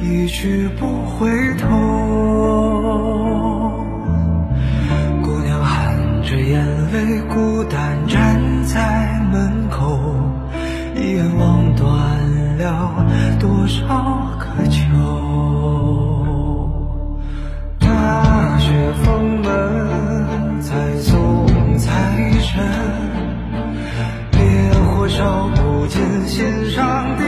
一去不回头。姑娘含着眼泪，孤单站在门口，一眼望断了多少个秋。大雪封门，才送财神，烈火烧不尽心上的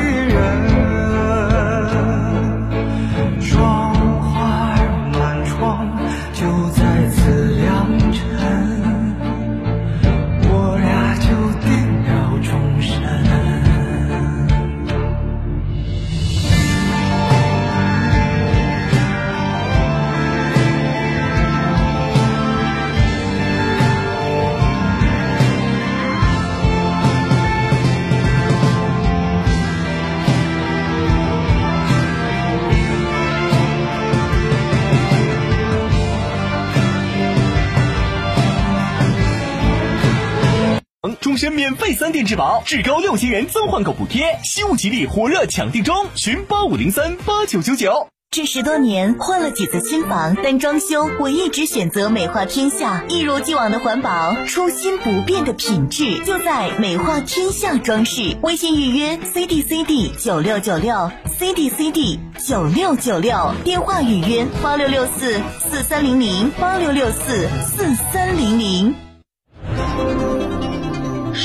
终身免费三电质保，至高六千元增换购补贴，西物吉利火热抢订中，询八五零三八九九九。这十多年换了几次新房，但装修我一直选择美化天下，一如既往的环保，初心不变的品质，就在美化天下装饰。微信预约 C D C D 九六九六 C D C D 九六九六，电话预约八六六四四三零零八六六四四三零零。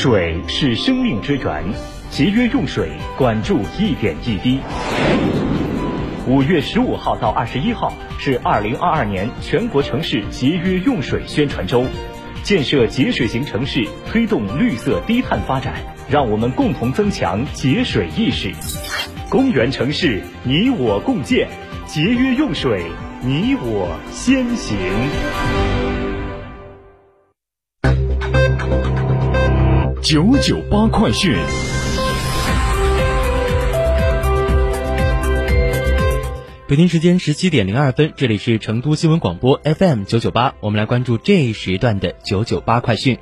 水是生命之源，节约用水，管住一点一滴。五月十五号到二十一号是二零二二年全国城市节约用水宣传周，建设节水型城市，推动绿色低碳发展，让我们共同增强节水意识。公园城市，你我共建，节约用水，你我先行。九九八快讯。北京时间十七点零二分，这里是成都新闻广播 FM 九九八，我们来关注这一时段的九九八快讯。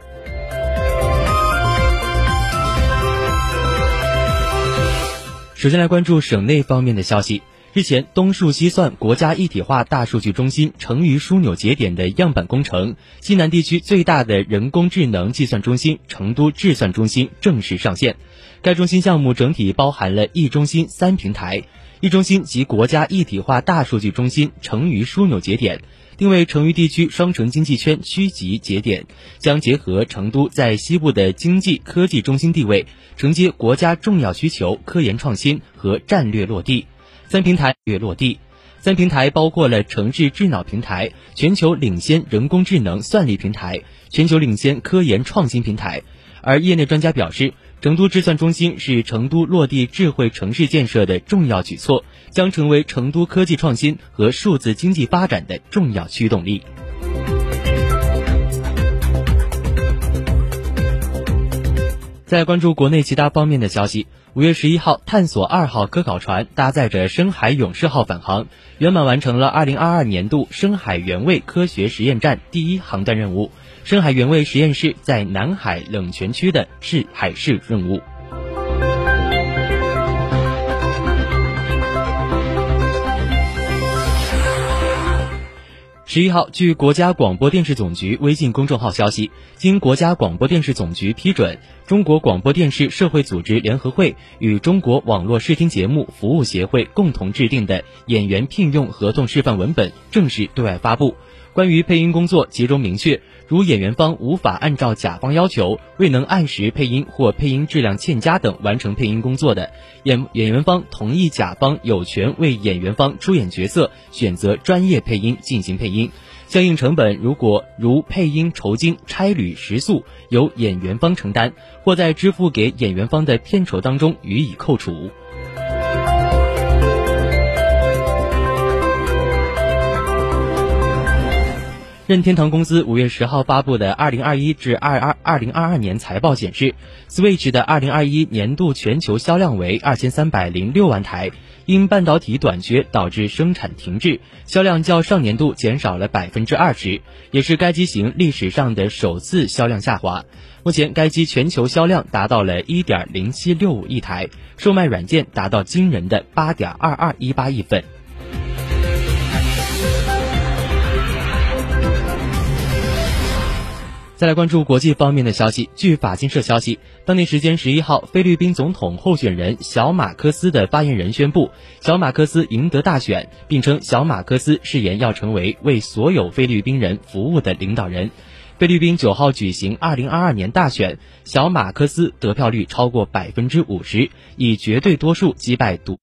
首先来关注省内方面的消息。日前，东数西算国家一体化大数据中心成渝枢纽节点的样板工程，西南地区最大的人工智能计算中心成都智算中心正式上线。该中心项目整体包含了一中心三平台，一中心及国家一体化大数据中心成渝枢纽节点，定位成渝地区双城经济圈区级节点，将结合成都在西部的经济科技中心地位，承接国家重要需求科研创新和战略落地。三平台月落地，三平台包括了城市智脑平台、全球领先人工智能算力平台、全球领先科研创新平台。而业内专家表示，成都智算中心是成都落地智慧城市建设的重要举措，将成为成都科技创新和数字经济发展的重要驱动力。再关注国内其他方面的消息。五月十一号，探索二号科考船搭载着深海勇士号返航，圆满完成了二零二二年度深海原位科学实验站第一航段任务。深海原位实验室在南海冷泉区的试海试任务。十一号，据国家广播电视总局微信公众号消息，经国家广播电视总局批准，中国广播电视社会组织联合会与中国网络视听节目服务协会共同制定的演员聘用合同示范文本正式对外发布。关于配音工作，其中明确，如演员方无法按照甲方要求，未能按时配音或配音质量欠佳等完成配音工作的，演演员方同意甲方有权为演员方出演角色，选择专业配音进行配音。相应成本如果如配音酬金、差旅、食宿由演员方承担，或在支付给演员方的片酬当中予以扣除。任天堂公司五月十号发布的二零二一至二二二零二二年财报显示，Switch 的二零二一年度全球销量为二千三百零六万台，因半导体短缺导致生产停滞，销量较上年度减少了百分之二十，也是该机型历史上的首次销量下滑。目前，该机全球销量达到了一点零七六五亿台，售卖软件达到惊人的八点二二一八亿份。再来关注国际方面的消息。据法新社消息，当地时间十一号，菲律宾总统候选人小马科斯的发言人宣布，小马科斯赢得大选，并称小马科斯誓言要成为为所有菲律宾人服务的领导人。菲律宾九号举行二零二二年大选，小马科斯得票率超过百分之五十，以绝对多数击败独。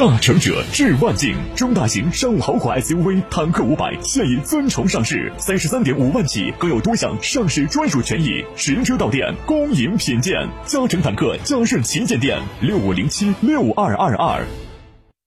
大成者至万境，中大型商务豪华 SUV 坦克五百现已尊崇上市，三十三点五万起，更有多项上市专属权益。实车到店，恭迎品鉴。嘉诚坦克嘉顺旗舰店六五零七六二二二。